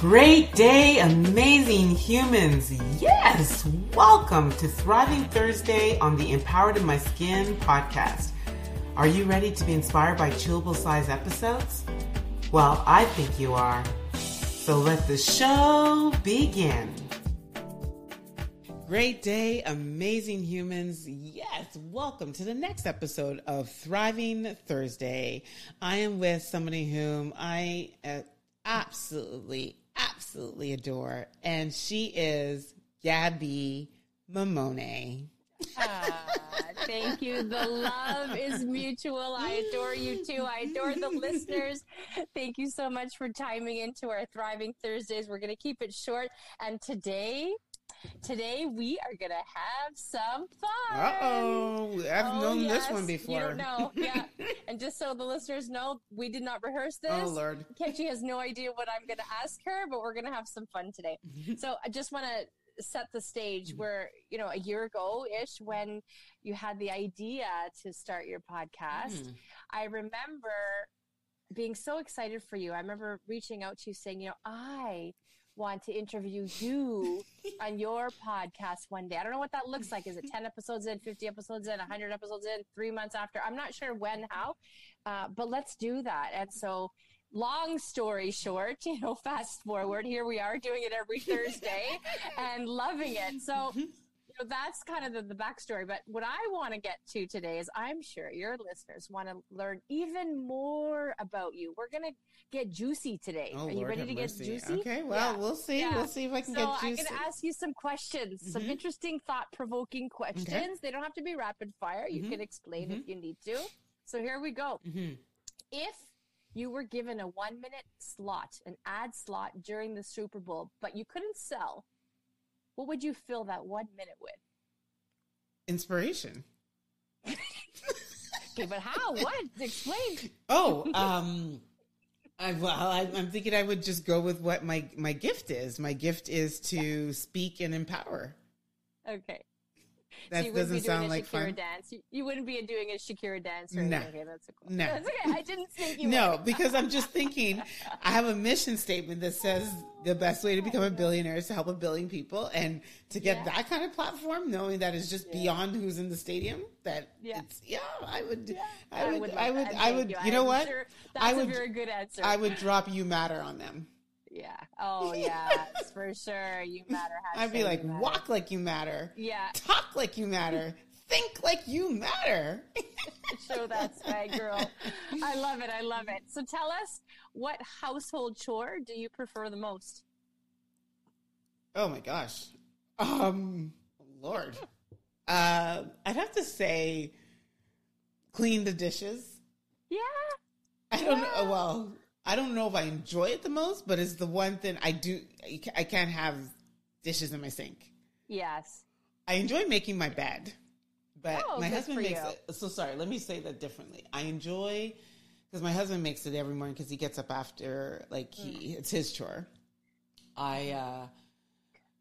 Great day, amazing humans. Yes, welcome to Thriving Thursday on the Empowered in My Skin podcast. Are you ready to be inspired by chewable size episodes? Well, I think you are. So let the show begin. Great day, amazing humans. Yes, welcome to the next episode of Thriving Thursday. I am with somebody whom I uh, absolutely absolutely adore, and she is Gaby Mammone. Ah, thank you. The love is mutual. I adore you too. I adore the listeners. Thank you so much for timing into our Thriving Thursdays. We're going to keep it short. And today, today we are going to have some fun. Uh oh. I've oh, known yes. this one before. You don't know. Yeah. and just so the listeners know, we did not rehearse this. Oh, Lord. Nkechi has no idea what I'm going to ask her, but we're going to have some fun today. so I just want to set the stage where you know a year ago ish when you had the idea to start your podcast mm. i remember being so excited for you i remember reaching out to you saying you know i want to interview you on your podcast one day. I don't know what that looks like. Is it 10 episodes in, 50 episodes in, 100 episodes in, three months after? I'm not sure when, how, uh, but let's do that. And so long story short, you know, fast forward, here we are doing it every Thursday and loving it. So, you know, that's kind of the, the backstory. But what I want to get to today is I'm sure your listeners want to learn even more about you. We're going to get juicy today. Oh, are you Lord ready to mercy. get juicy? Okay, well, yeah. we'll see. Yeah. We'll see if I can so get juicy. I'm going to ask you some questions, mm-hmm. some interesting, thought provoking questions. Okay. They don't have to be rapid fire. You mm-hmm. can explain mm-hmm. if you need to. So here we go. Mm-hmm. If you were given a one minute slot, an ad slot during the Super Bowl, but you couldn't sell, what would you fill that one minute with? Inspiration. okay, but how? What? Explain. Oh, um, I, well, I, am thinking I would just go with what my my gift is. My gift is to yeah. speak and empower. Okay. That so doesn't sound like Shakira fun. Dance. You, you, wouldn't be doing a Shakira dance or no. Okay, that's cool. No, that's okay. I didn't think you. no, because I'm just thinking. I have a mission statement that says the best way to become a billionaire is to help a billion people, and to get yeah. that kind of platform, knowing that is just yeah. beyond who's in the stadium. That yeah. it's yeah. I would. I would. I would. I would. You, you know what? Sure I would. A very good answer. I would drop you matter on them. Yeah. Oh, yes, for sure. You matter. I'd be like, walk like you matter. Yeah. Talk like you matter think like you matter. Show that swag, girl. I love it. I love it. So tell us, what household chore do you prefer the most? Oh my gosh. Um, Lord. Uh, I'd have to say clean the dishes. Yeah. I don't yeah. know. Well, I don't know if I enjoy it the most, but it's the one thing I do. I can't have dishes in my sink. Yes. I enjoy making my bed. But oh, my husband makes you. it. So sorry, let me say that differently. I enjoy because my husband makes it every morning because he gets up after like he mm. it's his chore. I uh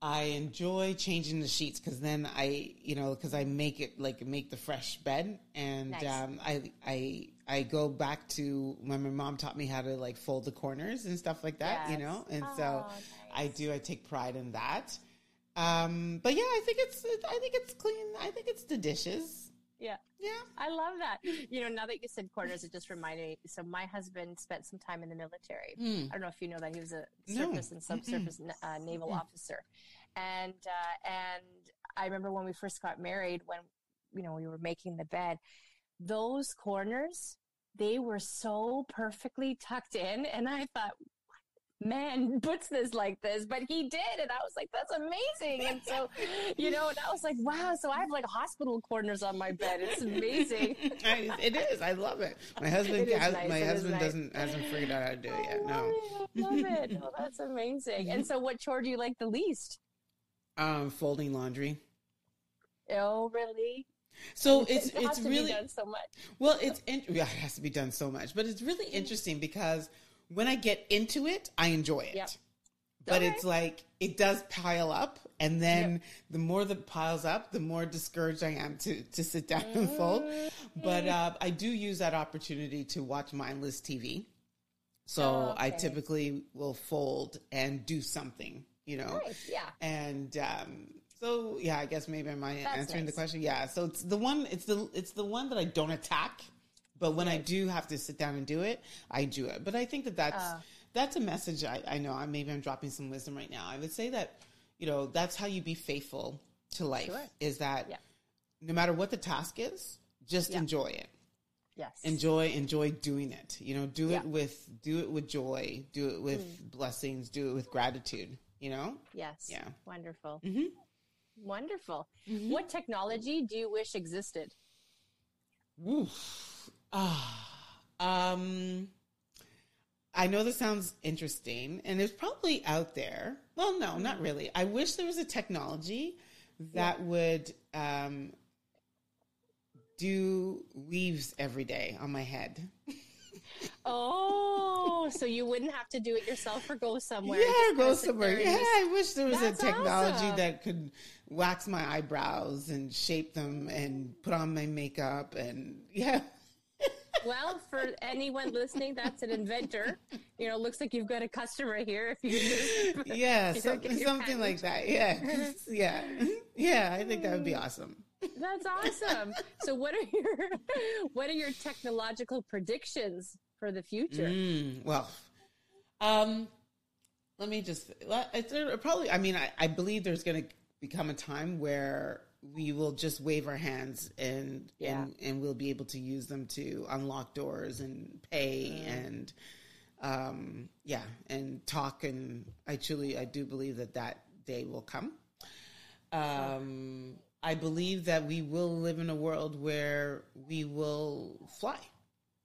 I enjoy changing the sheets because then I you know because I make it like make the fresh bed and nice. um, I I I go back to when my mom taught me how to like fold the corners and stuff like that yes. you know and oh, so nice. I do I take pride in that. Um, but yeah, I think it's I think it's clean. I think it's the dishes. Yeah. Yeah. I love that. You know, now that you said corners, it just reminded me. So my husband spent some time in the military. Mm. I don't know if you know that he was a surface no. and subsurface uh, naval mm. officer. And, uh, and I remember when we first got married, when, you know, we were making the bed, those corners, they were so perfectly tucked in. And I thought, man puts this like this, but he did. And I was like, that's amazing. And so, you know, and I was like, wow, so I have like hospital corners on my bed. It's amazing. it is. I love it. My husband, has, nice. my it husband doesn't, hasn't figured out how to do it yet. No. I love it. Oh, that's amazing. And so what chore do you like the least? Um, folding laundry. Oh, really? So it's it it's really done so much. Well, it's in, yeah, it has to be done so much, but it's really interesting because when I get into it, I enjoy it. Yep. But okay. it's like it does pile up, and then yep. the more that piles up, the more discouraged I am to to sit down and fold. But mm-hmm. uh, I do use that opportunity to watch mindless TV. So Oh, I typically will fold and do something, you know. Nice. Yeah. And um, so yeah, I guess maybe am I That's answering the question? Yeah. So it's the one. It's the it's the one that I don't attack, but when I do have to sit down and do it, I do it. But I think that that's Ah. that's a message. I, I know. I maybe I'm dropping some wisdom right now. I would say that you know that's how you be faithful to life. Sure. Is that Yeah. no matter what the task is, just Yeah. enjoy it Yes. enjoy enjoy doing it you know do Yeah. it with do it with joy do it with blessings do it with gratitude you know Yes. Yeah. Wonderful. Mhm. Wonderful. What technology do you wish existed? Oof. Ah. um i know this sounds interesting and it's probably out there well no not really i wish there was a technology that would um do weaves every day on my head Oh, so you wouldn't have to do it yourself or go somewhere. Yeah, go somewhere. Yeah, just- I wish there was That's a technology awesome. that could wax my eyebrows and shape them and put on my makeup and yeah. Well, for anyone listening, that's an inventor. You know, looks like you've got a customer here. If you Yeah, You some- something like that. Yeah. yeah. Yeah, I think that would be awesome. that's awesome. So, what are your what are your technological predictions for the future? Mm, well, um, let me just. uh, probably. I mean, I, I believe there's going to become a time where we will just wave our hands and Yeah. and and we'll be able to use them to unlock doors and pay Mm. and um yeah and talk and I truly I do believe that that day will come. Um, I believe that we will live in a world where we will fly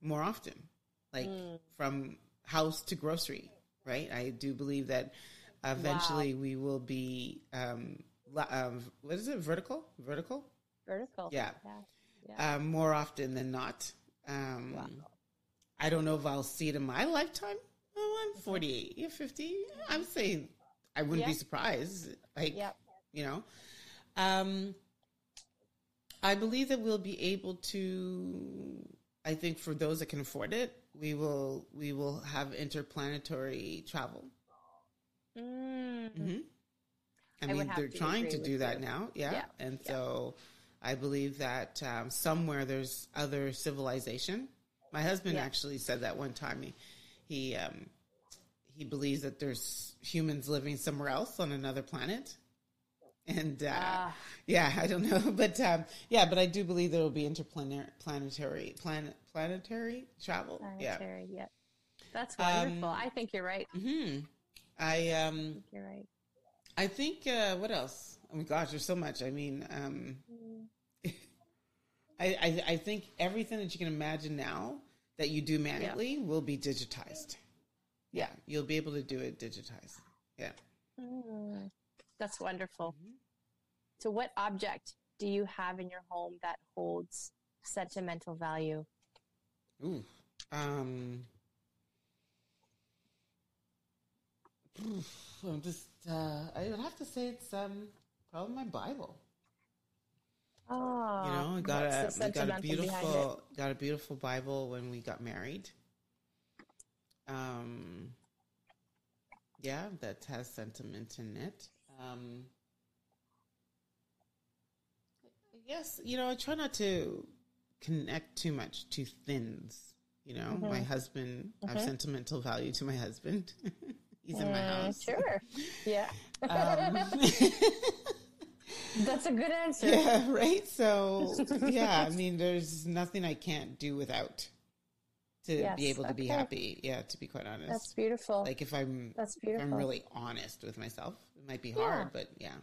more often, like from house to grocery, right? I do believe that eventually we will be, um, um, what is it, vertical? Vertical? Vertical. Yeah. Yeah. yeah. Um, more often than not. Um, Wow. I don't know if I'll see it in my lifetime. Oh, I'm 48, yeah, 50. I'm saying I wouldn't be surprised. Like, Yep. you know um i believe that we'll be able to i think for those that can afford it we will we will have interplanetary travel Mm. hmm i, I mean they're trying to do that you. now yeah, Yeah, and yeah. so i believe that um, somewhere there's other civilization my husband Yeah. actually said that one time he he um he believes that there's humans living somewhere else on another planet and uh, Ah. yeah, I don't know, but um, yeah, but I do believe there will be interplanetary planet planetary travel. Planetary. Yeah. That's Um, wonderful. I think you're right. I Yeah. Hmm. I um think you're right. I think uh, what else? Oh my gosh, there's so much. I mean, um, I, I I think everything that you can imagine now that you do manually will be digitized. Yeah, you'll be able to do it digitized. Yeah. Mm. That's wonderful. Mm-hmm. So, what object do you have in your home that holds sentimental value? Ooh. Um. I'm just. Uh, I would have to say it's um probably my Bible. Oh, You know, I got what's a we got a sentimental behind it? beautiful got a beautiful Bible when we got married. Um. Yeah, that has sentiment in it. Um. Yes, you know, I try not to connect too much to thins. You know, Mm-hmm. my husband, I have sentimental value to my husband. He's in my Mm, house. Sure. Yeah. Um, That's a good answer. yeah, right. So, yeah, I mean, there's nothing I can't do without to Yes, be able to be happy. Yeah, to be quite honest. That's beautiful. like if I'm That's if I'm really honest with myself, it might be Yeah. hard, but yeah.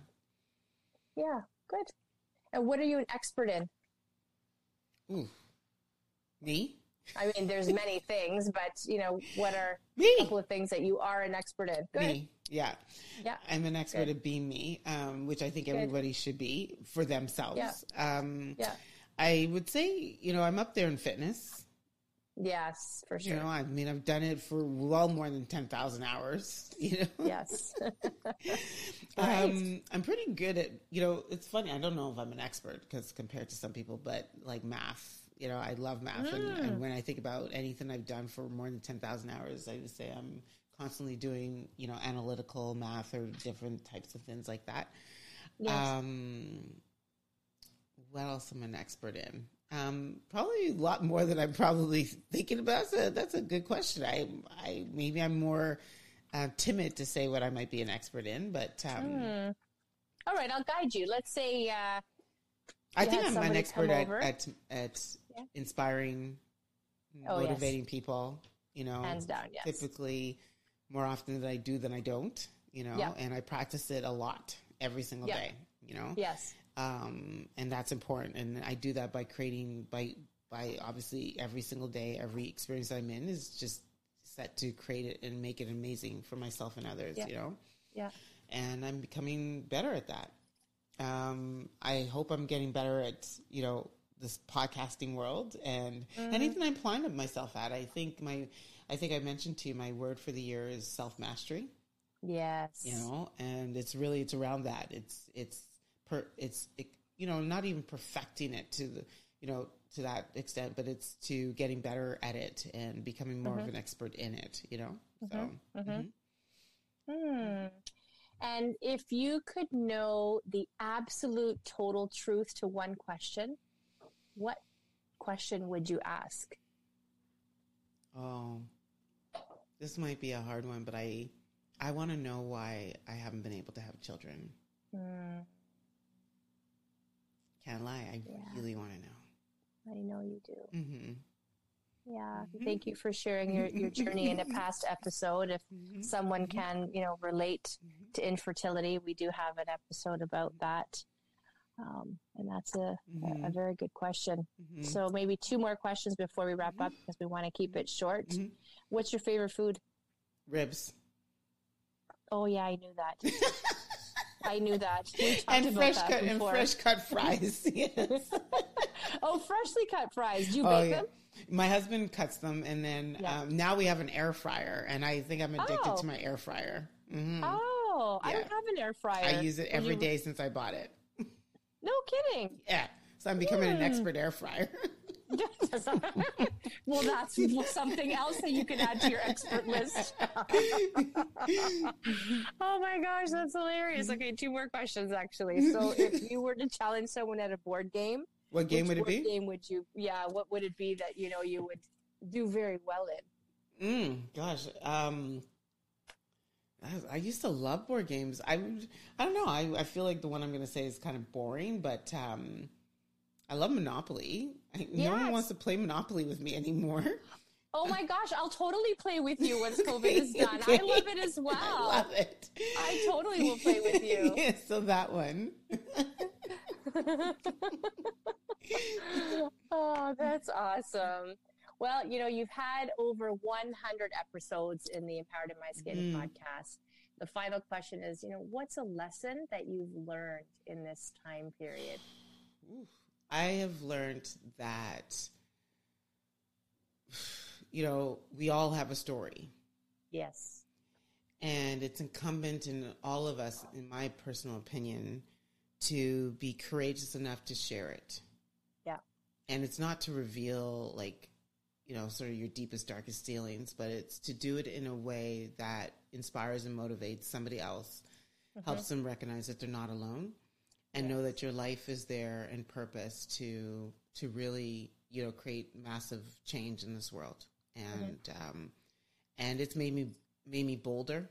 yeah, good. And what are you an expert in? Ooh, me, I mean, there's many things, but you know, what are me, a couple of things that you are an expert in? Good. me. Yeah, Yeah. I'm an expert Good. at being me, um, which I think everybody should be for themselves. Yeah. Um, Yeah. I would say, you know, I'm up there in fitness. Yes, for sure. You know, I mean, I've done it for well more than ten thousand hours. You know, yes. Right. Um, I'm pretty good at, you know, it's funny. I don't know if I'm an expert because compared to some people, but like math, You know, I love math, and, and when I think about anything I've done for more than ten thousand hours, I just say I'm constantly doing you know analytical math or different types of things like that. Yes. Um, what else am I an expert in? Um, probably a lot more than I'm probably thinking about. That's a, that's a good question. I, I maybe I'm more uh, timid to say what I might be an expert in, but um, All right, I'll guide you. Let's say, uh, I think I'm an expert at, at at Yeah. inspiring, Oh, yes. motivating people. You know, hands down, yes. typically more often than I do than I don't. You know, Yeah. and I practice it a lot every single Yeah. day. You know, Yes. um, and that's important. And I do that by creating by by obviously every single day, every experience I'm in is just set to create it and make it amazing for myself and others. You know, Yeah. and I'm becoming better at that. Um, I hope I'm getting better at you know this podcasting world and Mm-hmm. anything I'm applying myself at. I think my I think I mentioned to you my word for the year is self mastery Yes. you know and it's really it's around that it's it's per it's it, you know not even perfecting it to the you know to that extent but it's to getting better at it and becoming more of an expert in it you know so mhm. Hmm. And if you could know the absolute total truth to one question, what question would you ask? oh this might be a hard one but i i want to know why i haven't been able to have children Hmm. can't lie i Yeah. really want to know I know you do. Mm-hmm. Yeah. Mm-hmm. Thank you for sharing your, your journey in a past episode. If mm-hmm. someone mm-hmm. can, you know, relate to infertility, we do have an episode about that. Um, and that's a, a, a very good question. So maybe two more questions before we wrap up because we want to keep it short. Mhm. What's your favorite food? ribs Oh yeah, I knew that. I knew that. And fresh that cut and fresh cut fries yes Oh, freshly cut fries. Do you Oh, bake yeah. them? My husband cuts them, and then Yeah. um, now we have an air fryer, and I think I'm addicted Oh. to my air fryer. hmm Oh, I don't have an air fryer. I use it every you- day since I bought it. No kidding. Yeah, so I'm becoming an Hmm. expert air fryer. well, that's something else that you can add to your expert list. oh my gosh, that's hilarious. Okay, two more questions actually. So, if you were to challenge someone at a board game, what game would it be? Game would you? Yeah, what would it be that you know you would do very well in? Mm, gosh, um, I, used to love board games. I, would- I don't know. I, I feel like the one I'm going to say is kind of boring, but um, I love Monopoly. I, No one wants to play Monopoly with me anymore. Oh my gosh, I'll totally play with you once COVID is done. I love it as well. I love it. I totally will play with you. yeah, so that one. oh, that's awesome. Well, you know, you've had over 100 episodes in the Empowered in My Skin Mm. podcast. The final question is, you know, what's a lesson that you've learned in this time period? I have learned that, you know, we all have a story. Yes. And it's incumbent in all of us, in my personal opinion, to be courageous enough to share it. Yeah. And it's not to reveal, like, you know, sort of your deepest, darkest feelings, but it's to do it in a way that inspires and motivates somebody else, helps them recognize that they're not alone, and know that your life is there and purpose to to really, you know, create massive change in this world. And um, and it's made me made me bolder,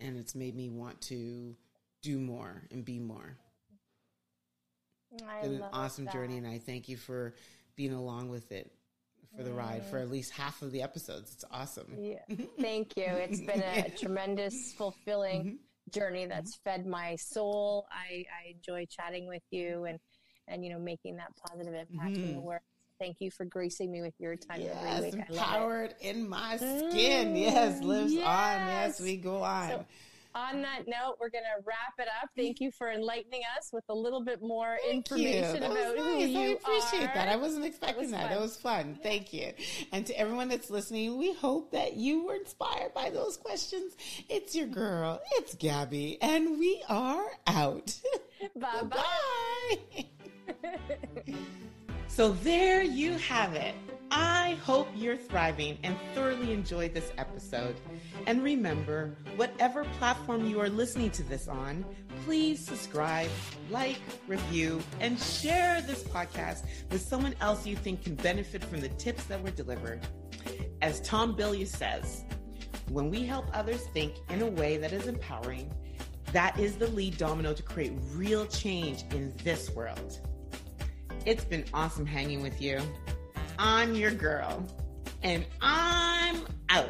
and it's made me want to do more and be more. I It's been an awesome that. journey, and I thank you for being along with it for the ride for at least half of the episodes. It's awesome. Yeah. Thank you. It's been a tremendous, fulfilling Mm-hmm. journey that's fed my soul. I, I enjoy chatting with you and, and, you know, making that positive impact in the world. Thank you for gracing me with your time Mm-hmm. Yes, every week. I empowered in my skin. Yes, lives on. Yes, yes. we go on. So, on that note, we're going to wrap it up. Thank you for enlightening us with a little bit more Thank information about who nice. you I appreciate are. that. I wasn't expecting was that. fun. It was fun. Thank you. And to everyone that's listening, we hope that you were inspired by those questions. It's your girl. It's Gaby, and we are out. Bye-bye. Bye. So there you have it. I hope you're thriving and thoroughly enjoyed this episode. And remember, whatever platform you are listening to this on, please subscribe, like, review, and share this podcast with someone else you think can benefit from the tips that were delivered. As Tom Bilyeu says, when we help others think in a way that is empowering, that is the lead domino to create real change in this world. It's been awesome hanging with you. I'm your girl, and I'm out.